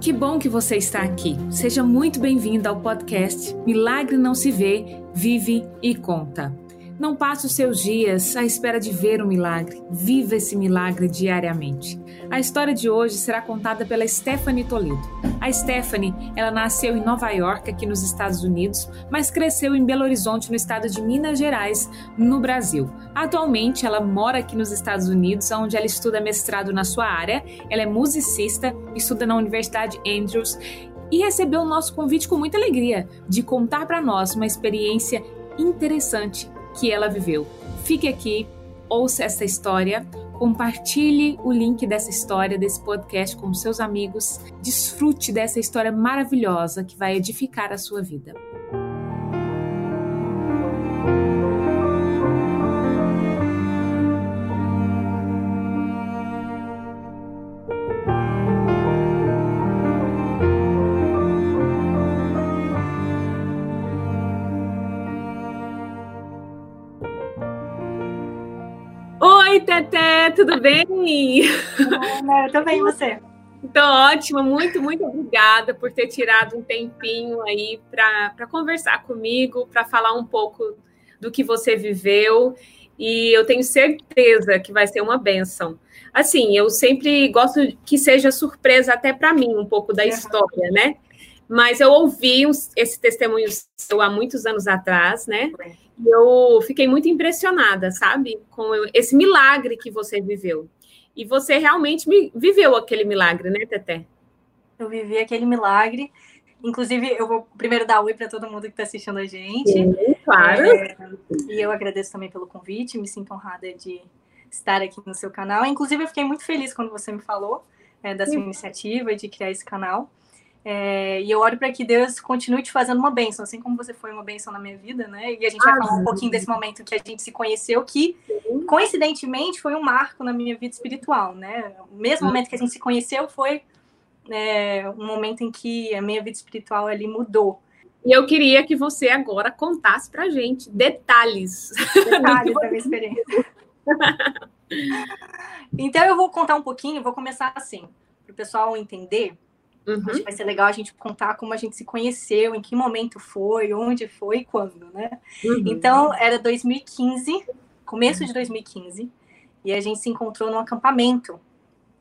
Que bom que você está aqui. Seja muito bem-vindo ao podcast Milagre Não Se Vê, Vive e Conta. Não passe os seus dias à espera de ver um milagre. Viva esse milagre diariamente. A história de hoje será contada pela Stephanie Toledo. A Stephanie, ela nasceu em Nova York, aqui nos Estados Unidos, mas cresceu em Belo Horizonte, no estado de Minas Gerais, no Brasil. Atualmente, ela mora aqui nos Estados Unidos, onde ela estuda mestrado na sua área. Ela é musicista, estuda na Universidade Andrews e recebeu o nosso convite com muita alegria de contar para nós uma experiência interessante que ela viveu. Fique aqui, ouça essa história, compartilhe o link dessa história, desse podcast com seus amigos, desfrute dessa história maravilhosa que vai edificar a sua vida. Teté, tudo bem? Ana, tô bem, você? Tô ótima, muito, muito obrigada por ter tirado um tempinho aí para conversar comigo, para falar um pouco do que você viveu. E eu tenho certeza que vai ser uma benção. Assim, eu sempre gosto que seja surpresa até para mim um pouco da história, né? Mas eu ouvi esse testemunho seu há muitos anos atrás, né? Eu fiquei muito impressionada, sabe? Com esse milagre que você viveu. E você realmente viveu aquele milagre, né, Teté? Eu vivi aquele milagre. Inclusive, eu vou primeiro dar oi para todo mundo que está assistindo a gente. Sim, claro. É, e eu agradeço também pelo convite, me sinto honrada de estar aqui no seu canal. Inclusive, eu fiquei muito feliz quando você me falou é, da sua iniciativa de criar esse canal. É, e eu oro para que Deus continue te fazendo uma bênção, assim como você foi uma bênção na minha vida, né? E a gente vai ah, falar um pouquinho desse momento que a gente se conheceu, que coincidentemente foi um marco na minha vida espiritual, né? O mesmo momento que a gente se conheceu foi é, um momento em que a minha vida espiritual ali mudou. E eu queria que você agora contasse para gente detalhes. Detalhes da minha experiência. então eu vou contar um pouquinho, vou começar assim, para o pessoal entender Uhum. Acho que vai ser legal a gente contar como a gente se conheceu, em que momento foi, onde foi e quando, né? Uhum. Então, era 2015, começo de 2015, e a gente se encontrou num acampamento,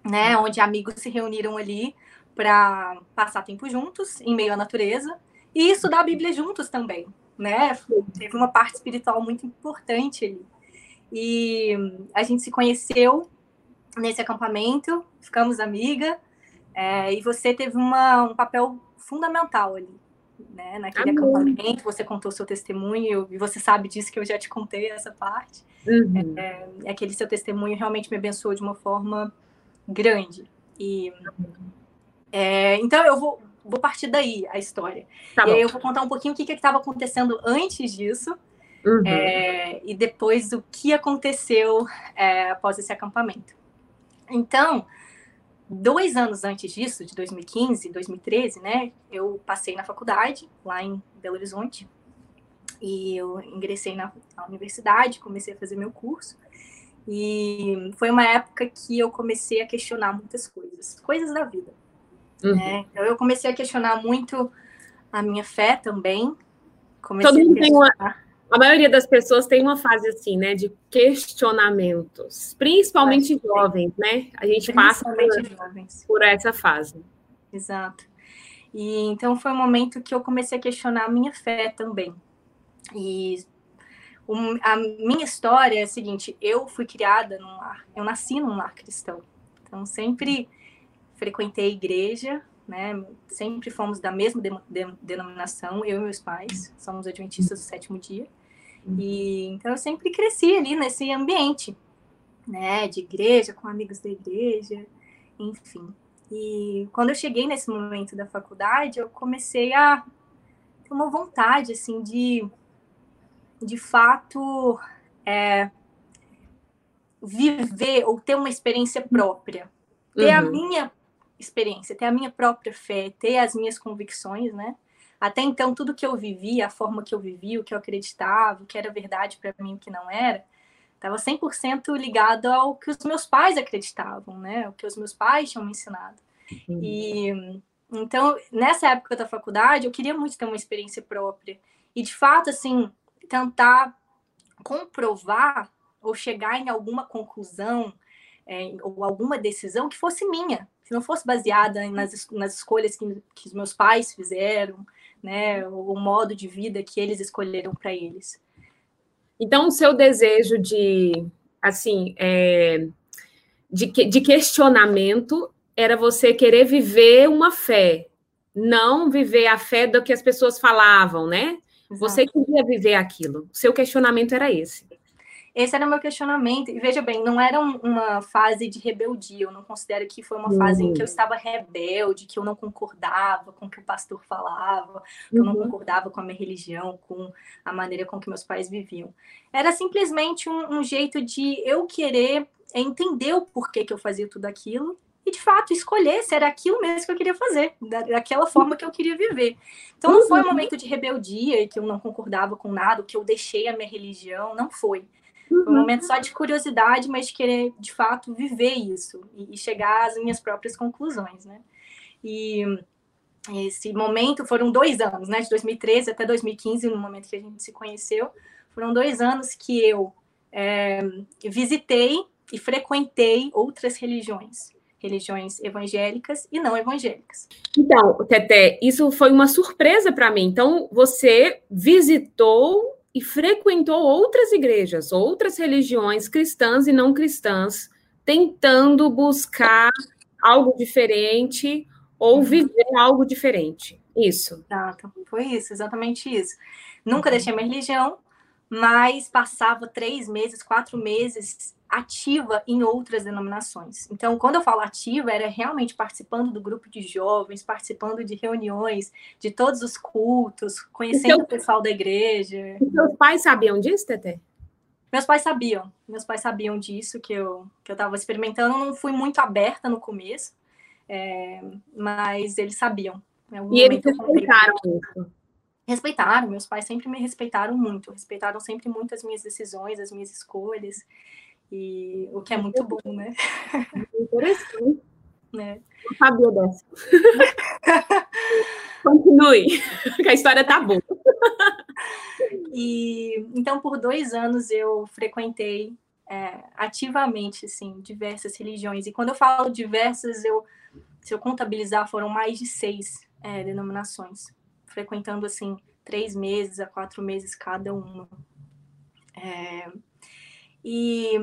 né? Onde amigos se reuniram ali para passar tempo juntos, em meio à natureza, e estudar a Bíblia juntos também, né? Teve uma parte espiritual muito importante ali. E a gente se conheceu nesse acampamento, ficamos amiga, é, e você teve uma, um papel fundamental ali, né? Naquele acampamento, você contou seu testemunho, e você sabe disso que eu já te contei essa parte. Uhum. É, é, aquele seu testemunho realmente me abençoou de uma forma grande. E é, então eu vou, vou partir daí a história. Tá e aí eu vou contar um pouquinho o que estava acontecendo antes disso. Uhum. É, e depois o que aconteceu é, após esse acampamento. Então, dois anos antes disso, de 2015, 2013, né, eu passei na faculdade, lá em Belo Horizonte, e eu ingressei na, na, universidade, comecei a fazer meu curso, e foi uma época que eu comecei a questionar muitas coisas, coisas da vida, uhum. né, então eu comecei a questionar muito a minha fé também, comecei Todo mundo tem uma a maioria das pessoas tem uma fase assim, né, de questionamentos, principalmente jovens, né? A gente passa por, por, essa fase. Exato. E então foi um momento que eu comecei a questionar a minha fé também. E um, a minha história é a seguinte: eu fui criada num lar, eu nasci num lar cristão. Então sempre frequentei a igreja, né? Sempre fomos da mesma de, de, denominação, eu e meus pais, somos adventistas do sétimo dia. E então eu sempre cresci ali nesse ambiente, né, de igreja, com amigos da igreja, enfim. E quando eu cheguei nesse momento da faculdade, eu comecei a ter uma vontade, assim, de, de fato, é, viver ou ter uma experiência própria. Ter uhum. a minha experiência, ter a minha própria fé, ter as minhas convicções, né? Até então, tudo que eu vivia, a forma que eu vivia, o que eu acreditava, o que era verdade para mim, o que não era, estava 100% ligado ao que os meus pais acreditavam, né? O que os meus pais tinham me ensinado. Uhum. E Então, nessa época da faculdade, eu queria muito ter uma experiência própria. E, de fato, assim, tentar comprovar ou chegar em alguma conclusão é, ou alguma decisão que fosse minha, que não fosse baseada nas, nas escolhas que, que os meus pais fizeram, né, o modo de vida que eles escolheram para eles. Então, o seu desejo de, assim, é, de, de questionamento era você querer viver uma fé, não viver a fé do que as pessoas falavam, né? Exato. Você queria viver aquilo. O seu questionamento era esse. Esse era o meu questionamento. E veja bem, não era uma fase de rebeldia. Eu não considero que foi uma fase uhum. em que eu estava rebelde, que eu não concordava com o que o pastor falava, que uhum. eu não uhum. concordava com a minha religião, com a maneira com que meus pais viviam. Era simplesmente um, um jeito de eu querer entender o porquê que eu fazia tudo aquilo e de fato escolher se era aquilo mesmo que eu queria fazer, daquela forma que eu queria viver. Então não foi um uhum. momento de rebeldia e que eu não concordava com nada, que eu deixei a minha religião, não foi. Foi um momento só de curiosidade, mas de querer, de fato, viver isso e, chegar às minhas próprias conclusões, né? E esse momento foram dois anos, né? De 2013 até 2015, no momento que a gente se conheceu. Foram dois anos que eu é, visitei e frequentei outras religiões religiões evangélicas e não evangélicas. Então, Teté, isso foi uma surpresa para mim. Então, você visitou e frequentou outras igrejas, outras religiões cristãs e não cristãs, tentando buscar algo diferente ou uhum. viver algo diferente. Isso. Exato, foi isso, exatamente isso. Nunca deixei minha religião, mas passava três meses, quatro meses ativa em outras denominações. Então, quando eu falo ativa, era realmente participando do grupo de jovens, participando de reuniões, de todos os cultos, conhecendo seu... o pessoal da igreja. Seus pais sabiam disso, Tete? Meus pais sabiam. Meus pais sabiam disso, que eu que eu estava experimentando. Eu não fui muito aberta no começo, é, mas eles sabiam. E eles respeitaram isso? Respeitaram. Meus pais sempre me respeitaram muito. Respeitaram sempre muito as minhas decisões, as minhas escolhas. E o que é muito bom, né? Interessante. Né? Não sabia dessa. Continue, que a história tá boa. E então, por dois anos, eu frequentei é, ativamente, assim, diversas religiões. E quando eu falo diversas, eu, se eu contabilizar, foram mais de seis é, denominações, frequentando, assim, três meses a quatro meses cada uma. É, e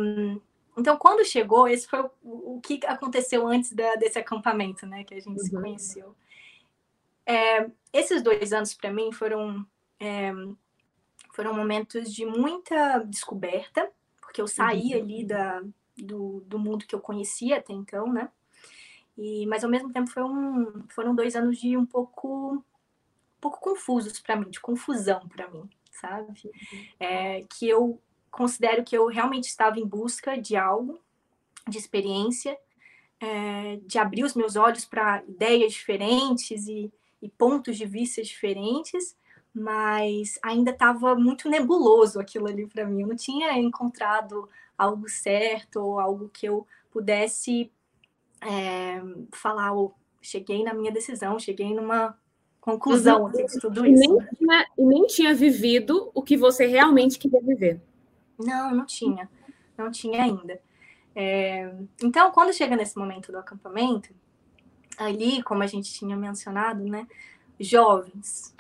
então, quando chegou, esse foi o, o que aconteceu antes da, desse acampamento, né, que a gente uhum. se conheceu. É, esses dois anos para mim foram é, foram momentos de muita descoberta, porque eu saí uhum. ali da, do, do mundo que eu conhecia até então, né? E, mas ao mesmo tempo foi um, foram dois anos de um pouco, um pouco confusos para mim, de confusão para mim, sabe? Uhum. É, que eu considero que eu realmente estava em busca de algo, de experiência, é, de abrir os meus olhos para ideias diferentes e, e, pontos de vista diferentes, mas ainda estava muito nebuloso aquilo ali para mim. Eu não tinha encontrado algo certo ou algo que eu pudesse é, falar, oh, cheguei na minha decisão, cheguei numa conclusão uhum. de tudo isso. E nem, tinha, e nem tinha vivido o que você realmente queria viver. Não, não tinha. Não tinha ainda. É, então, quando chega nesse momento do acampamento, ali, como a gente tinha mencionado, né, jovens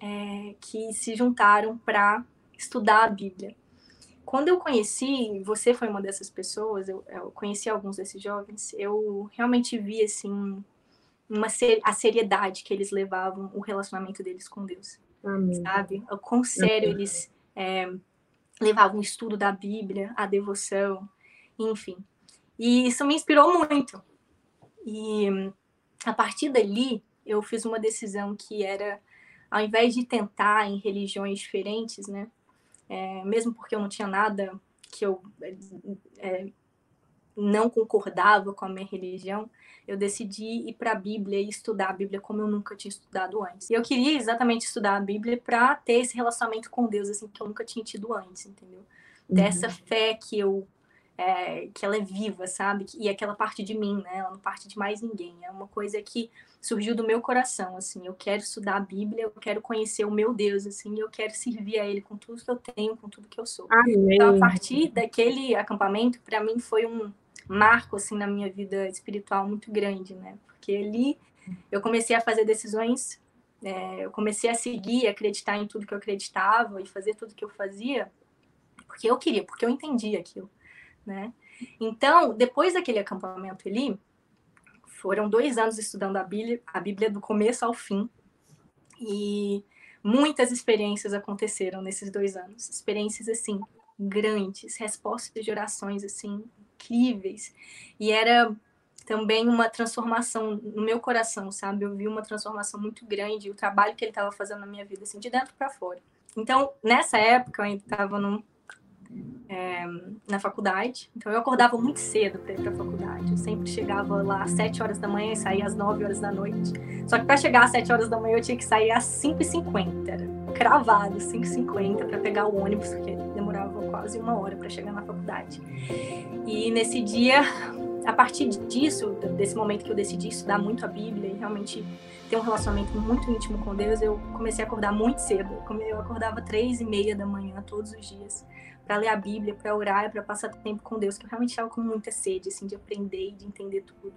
é, que se juntaram para estudar a Bíblia. Quando eu conheci, você foi uma dessas pessoas, eu, eu conheci alguns desses jovens, eu realmente vi, assim, uma ser, a seriedade que eles levavam o relacionamento deles com Deus, Amém. sabe? O quão sério Amém. eles é, levava um estudo da Bíblia, a devoção, enfim. E isso me inspirou muito. E a partir dali, eu fiz uma decisão que era, ao invés de tentar em religiões diferentes, né? É, mesmo porque eu não tinha nada que eu é, não concordava com a minha religião, eu decidi ir para a Bíblia e estudar a Bíblia como eu nunca tinha estudado antes. E eu queria exatamente estudar a Bíblia para ter esse relacionamento com Deus assim que eu nunca tinha tido antes, entendeu? Dessa uhum. fé que eu é, que ela é viva, sabe? E aquela parte de mim, né? Ela não parte de mais ninguém. É uma coisa que surgiu do meu coração, assim. Eu quero estudar a Bíblia, eu quero conhecer o meu Deus, assim. Eu quero servir a Ele com tudo que eu tenho, com tudo que eu sou. Amém. Então, a partir daquele acampamento, para mim foi um marco, assim, na minha vida espiritual muito grande, né? Porque ali eu comecei a fazer decisões, é, eu comecei a seguir, acreditar em tudo que eu acreditava e fazer tudo que eu fazia, porque eu queria, porque eu entendia aquilo né? Então, depois daquele acampamento ali, foram dois anos estudando a Bíblia, a Bíblia do começo ao fim, e muitas experiências aconteceram nesses dois anos, experiências assim grandes, respostas de orações assim incríveis, e era também uma transformação no meu coração, sabe? Eu vi uma transformação muito grande, o trabalho que ele estava fazendo na minha vida, assim, de dentro para fora. Então, nessa época, eu ainda estava é, na faculdade. Então eu acordava muito cedo para ir para a faculdade. Eu sempre chegava lá às 7 horas da manhã e saía às 9 horas da noite. Só que para chegar às 7 horas da manhã eu tinha que sair às 5h50, era cravado, 5h50 para pegar o ônibus, porque quase uma hora para chegar na faculdade. E nesse dia, a partir disso, desse momento que eu decidi estudar muito a Bíblia e realmente ter um relacionamento muito íntimo com Deus, eu comecei a acordar muito cedo. Eu acordava três e meia da manhã todos os dias para ler a Bíblia, para orar, para passar tempo com Deus, que eu realmente estava com muita sede, assim, de aprender e de entender tudo.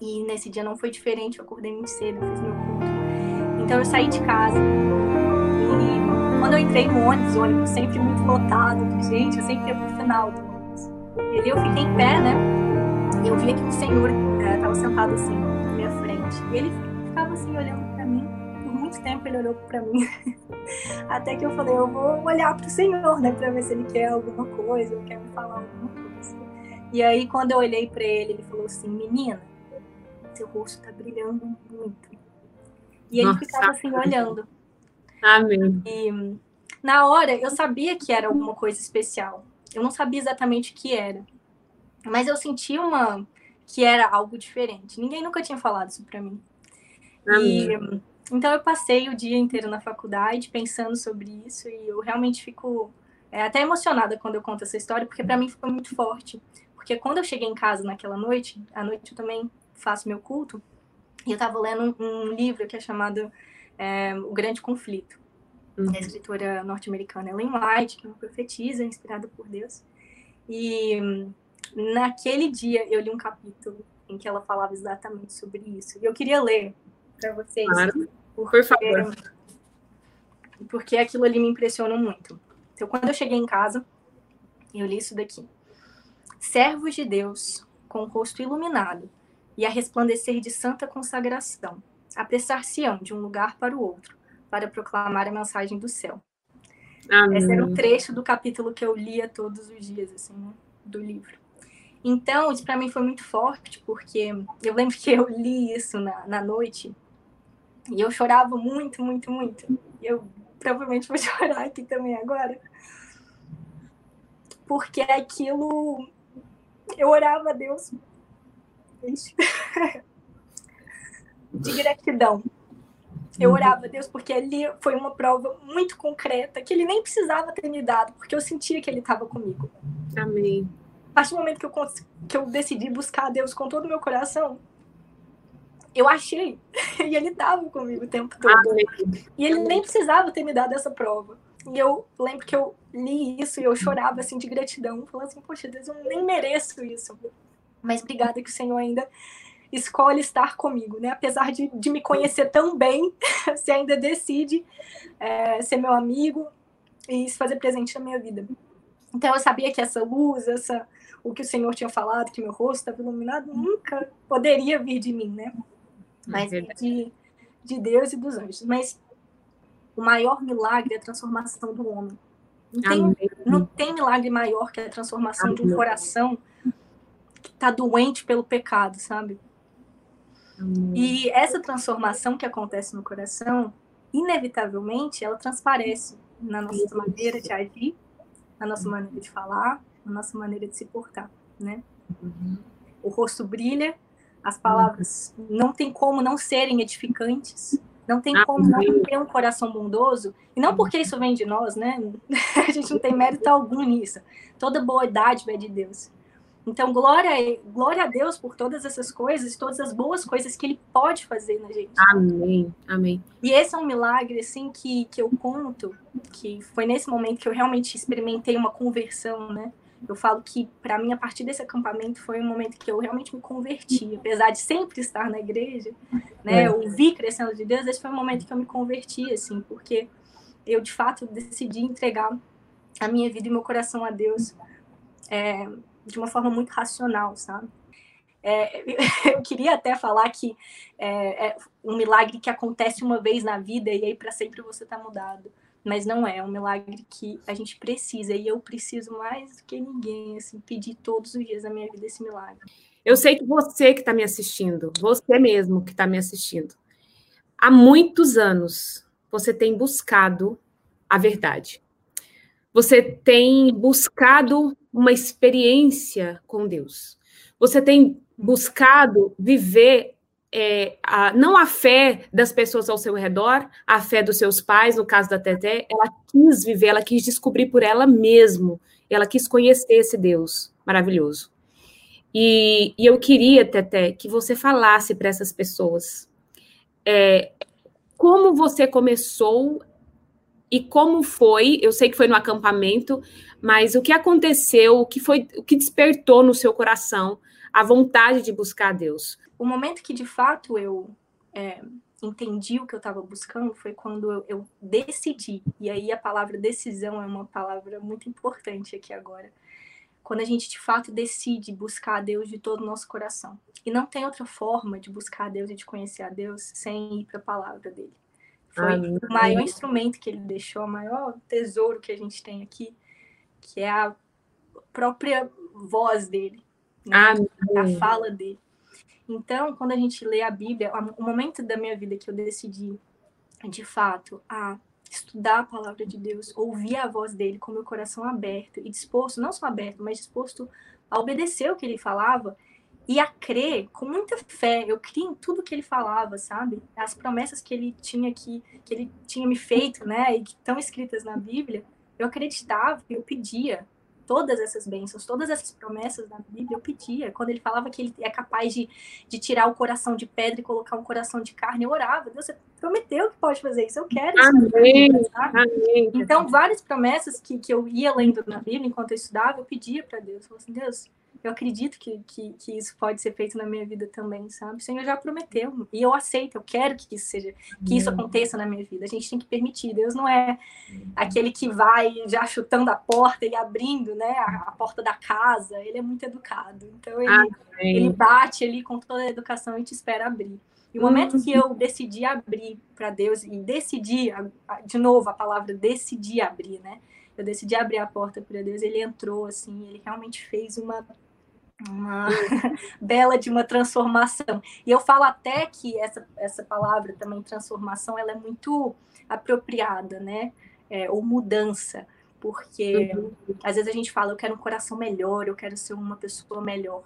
E nesse dia não foi diferente, eu acordei muito cedo, fiz meu culto. Então eu saí de casa e quando eu entrei no ônibus, o ônibus sempre muito lotado gente, eu sempre ia pro final do ônibus. E eu fiquei em pé, né? E eu via que o Senhor estava é, sentado assim, na minha frente. E ele ficava assim, olhando para mim. Por muito tempo ele olhou para mim. Até que eu falei, eu vou olhar pro Senhor, né, para ver se ele quer alguma coisa, ou quer me falar alguma coisa. E aí, quando eu olhei para ele, ele falou assim: Menina, seu rosto tá brilhando muito. E ele Nossa. ficava assim, olhando. Amém. E na hora, eu sabia que era alguma coisa especial. Eu não sabia exatamente o que era. Mas eu senti uma que era algo diferente. Ninguém nunca tinha falado isso para mim. Amém. E então eu passei o dia inteiro na faculdade pensando sobre isso e eu realmente fico é, até emocionada quando eu conto essa história, porque para mim foi muito forte. Porque quando eu cheguei em casa naquela noite, à noite eu também faço meu culto, e eu estava lendo um, um, livro que é chamado é, O Grande Conflito, uhum. da escritora norte-americana Ellen White, que é uma profetisa inspirada por Deus. E naquele dia eu li um capítulo em que ela falava exatamente sobre isso. E eu queria ler para vocês. Claro. Porque, Por favor. Porque aquilo ali me impressionou muito. Então, quando eu cheguei em casa, eu li isso daqui. Servos de Deus, com o rosto iluminado e a resplandecer de santa consagração, apressar-se-ão de um lugar para o outro, para proclamar a mensagem do céu. Amém. Esse era o trecho do capítulo que eu lia todos os dias, assim, né, do livro. Então, isso para mim foi muito forte, porque eu lembro que eu li isso na, na noite e eu chorava muito, muito, muito. E eu provavelmente vou chorar aqui também agora. Porque aquilo. Eu orava a Deus. De gratidão. Eu orava a Deus porque ali foi uma prova muito concreta que ele nem precisava ter me dado, porque eu sentia que ele estava comigo. Amém. A partir do momento que eu, que eu decidi buscar a Deus com todo o meu coração, eu achei. E ele estava comigo o tempo todo. Ah, e ele nem precisava ter me dado essa prova. E eu lembro que eu li isso e eu chorava assim de gratidão, falando assim, poxa, Deus, eu nem mereço isso. Mas obrigada que o Senhor ainda escolhe estar comigo, né? Apesar de, de me conhecer tão bem, você ainda decide é, ser meu amigo e se fazer presente na minha vida. Então eu sabia que essa luz, essa o que o Senhor tinha falado, que meu rosto estava iluminado, nunca poderia vir de mim, né? mas é de, de Deus e dos anjos. Mas o maior milagre é a transformação do homem. Não tem, não tem milagre maior que a transformação Amém. de um coração que está doente pelo pecado, sabe? E essa transformação que acontece no coração, inevitavelmente, ela transparece na nossa Isso. maneira de agir, na nossa maneira de falar, na nossa maneira de se portar, né? Uhum. O rosto brilha as palavras não tem como não serem edificantes, Não tem como não ter um coração bondoso. E não porque isso vem de nós, né? A gente não tem mérito algum nisso. Toda boa dádiva é de Deus. Então, glória, glória a Deus por todas essas coisas, todas as boas coisas que Ele pode fazer na gente. Amém, amém. E esse é um milagre, assim, que, que eu conto, que foi nesse momento que eu realmente experimentei uma conversão, né? Eu falo que, para mim, a partir desse acampamento, foi um momento que eu realmente me converti. Apesar de sempre estar na igreja, né? É. Ouvir crescendo de Deus, esse foi um momento que eu me converti, assim, porque eu, de fato, decidi entregar a minha vida e meu coração a Deus. É, de uma forma muito racional, sabe? É, eu queria até falar que é, é, um milagre que acontece uma vez na vida e aí para sempre você tá mudado. Mas não é, é um milagre que a gente precisa e eu preciso mais do que ninguém, assim, pedir todos os dias na minha vida esse milagre. Eu sei que você que está me assistindo, você mesmo que está me assistindo, há muitos anos você tem buscado a verdade. Você tem buscado uma experiência com Deus. Você tem buscado viver é, a, não a fé das pessoas ao seu redor, a fé dos seus pais, no caso da Teté, ela quis viver, ela quis descobrir por ela mesma, ela quis conhecer esse Deus maravilhoso. E, e eu queria, Teté, que você falasse para essas pessoas é, como você começou e como foi. Eu sei que foi no acampamento, mas o que aconteceu, o que foi, o que despertou no seu coração a vontade de buscar Deus? O momento que de fato eu é, entendi o que eu estava buscando foi quando eu, eu, decidi. E aí a palavra decisão é uma palavra muito importante aqui agora. Quando a gente de fato decide buscar a Deus de todo o nosso coração. E não tem outra forma de buscar a Deus e de conhecer a Deus sem ir para a palavra dele. Foi Amém. o maior instrumento que ele deixou, o maior tesouro que a gente tem aqui que é a própria voz dele, né? a fala dele. Então, quando a gente lê a Bíblia, o momento da minha vida que eu decidi, de fato, a estudar a palavra de Deus, ouvir a voz dele com meu coração aberto e disposto, não só aberto, mas disposto a obedecer o que ele falava e a crer com muita fé. Eu criei em tudo que ele falava, sabe? As promessas que ele tinha que, que ele tinha me feito, né, e que estão escritas na Bíblia eu acreditava, eu pedia todas essas bênçãos, todas essas promessas da Bíblia, eu pedia. Quando ele falava que ele é capaz de, de tirar o coração de pedra e colocar um coração de carne, eu orava. Deus, você prometeu que pode fazer isso, eu quero isso. Amém. Amém. Então, várias promessas que, que eu ia lendo na Bíblia enquanto eu estudava, eu pedia para Deus. Eu falava assim, Deus, eu acredito que, que, que, isso pode ser feito na minha vida também, sabe? O Senhor já prometeu e eu aceito, eu quero que isso seja, que isso aconteça na minha vida. A gente tem que permitir. Deus não é aquele que vai já chutando a porta e abrindo, né, a, a porta da casa. Ele é muito educado, então ele, ele bate ali com toda a educação e te espera abrir. E o momento uhum. que eu decidi abrir para Deus e decidi, de novo a palavra decidi abrir, né? Eu decidi abrir a porta para Deus, ele entrou assim, ele realmente fez uma uma bela de uma transformação. E eu falo até que essa, essa palavra também, transformação, ela é muito apropriada, né? É, ou mudança, porque uhum. às vezes a gente fala, eu quero um coração melhor, eu quero ser uma pessoa melhor.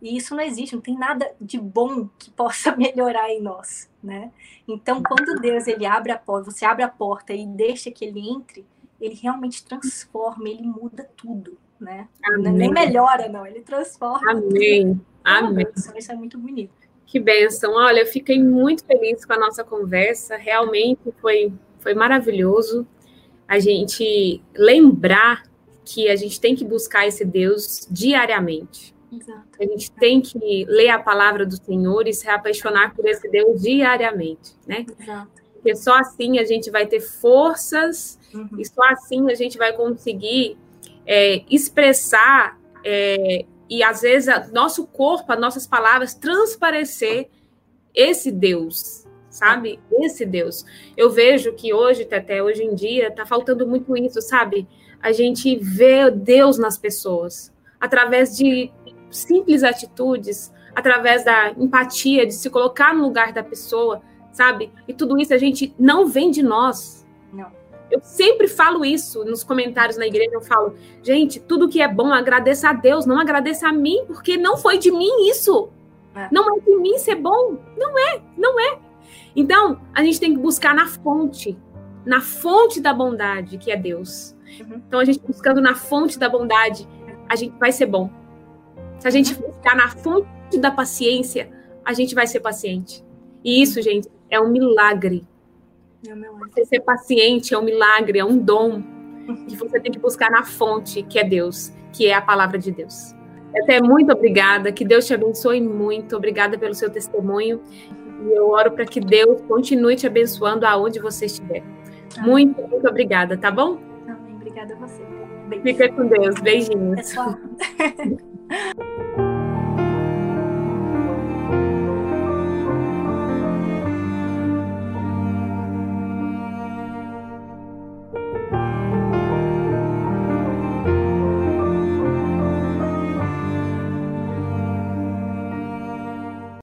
E isso não existe, não tem nada de bom que possa melhorar em nós, né? Então, quando Deus ele abre a porta, você abre a porta e deixa que ele entre, ele realmente transforma, ele muda tudo né? Amém. Nem melhora, não, ele transforma. Amém. Amém. Isso é muito bonito. Que bênção. Olha, eu fiquei muito feliz com a nossa conversa. Realmente foi, foi maravilhoso a gente lembrar que a gente tem que buscar esse Deus diariamente. Exato. A gente tem que ler a palavra do Senhor e se apaixonar por esse Deus diariamente, né? Exato. Porque só assim a gente vai ter forças uhum. e só assim a gente vai conseguir é, expressar é, e às vezes a, nosso corpo, as nossas palavras transparecer esse Deus, sabe? Esse Deus. Eu vejo que hoje, até hoje em dia, está faltando muito isso, sabe? A gente vê Deus nas pessoas através de simples atitudes, através da empatia, de se colocar no lugar da pessoa, sabe? E tudo isso a gente não vem de nós. Não. Eu sempre falo isso nos comentários na igreja. Eu falo, gente, tudo que é bom, agradeça a Deus, não agradeça a mim, porque não foi de mim isso. É. Não é de mim ser bom. Não é, não é. Então, a gente tem que buscar na fonte, na fonte da bondade, que é Deus. Uhum. Então, a gente buscando na fonte da bondade, a gente vai ser bom. Se a gente uhum. buscar na fonte da paciência, a gente vai ser paciente. E isso, gente, é um milagre. É você ser paciente é um milagre, é um dom que você tem que buscar na fonte, que é Deus, que é a palavra de Deus. Até muito obrigada, que Deus te abençoe muito. Obrigada pelo seu testemunho. E eu oro para que Deus continue te abençoando aonde você estiver. Amém. Muito, muito obrigada, tá bom? Amém. Obrigada a você. Beijinho. Fica com Deus. Beijinhos. Pessoal.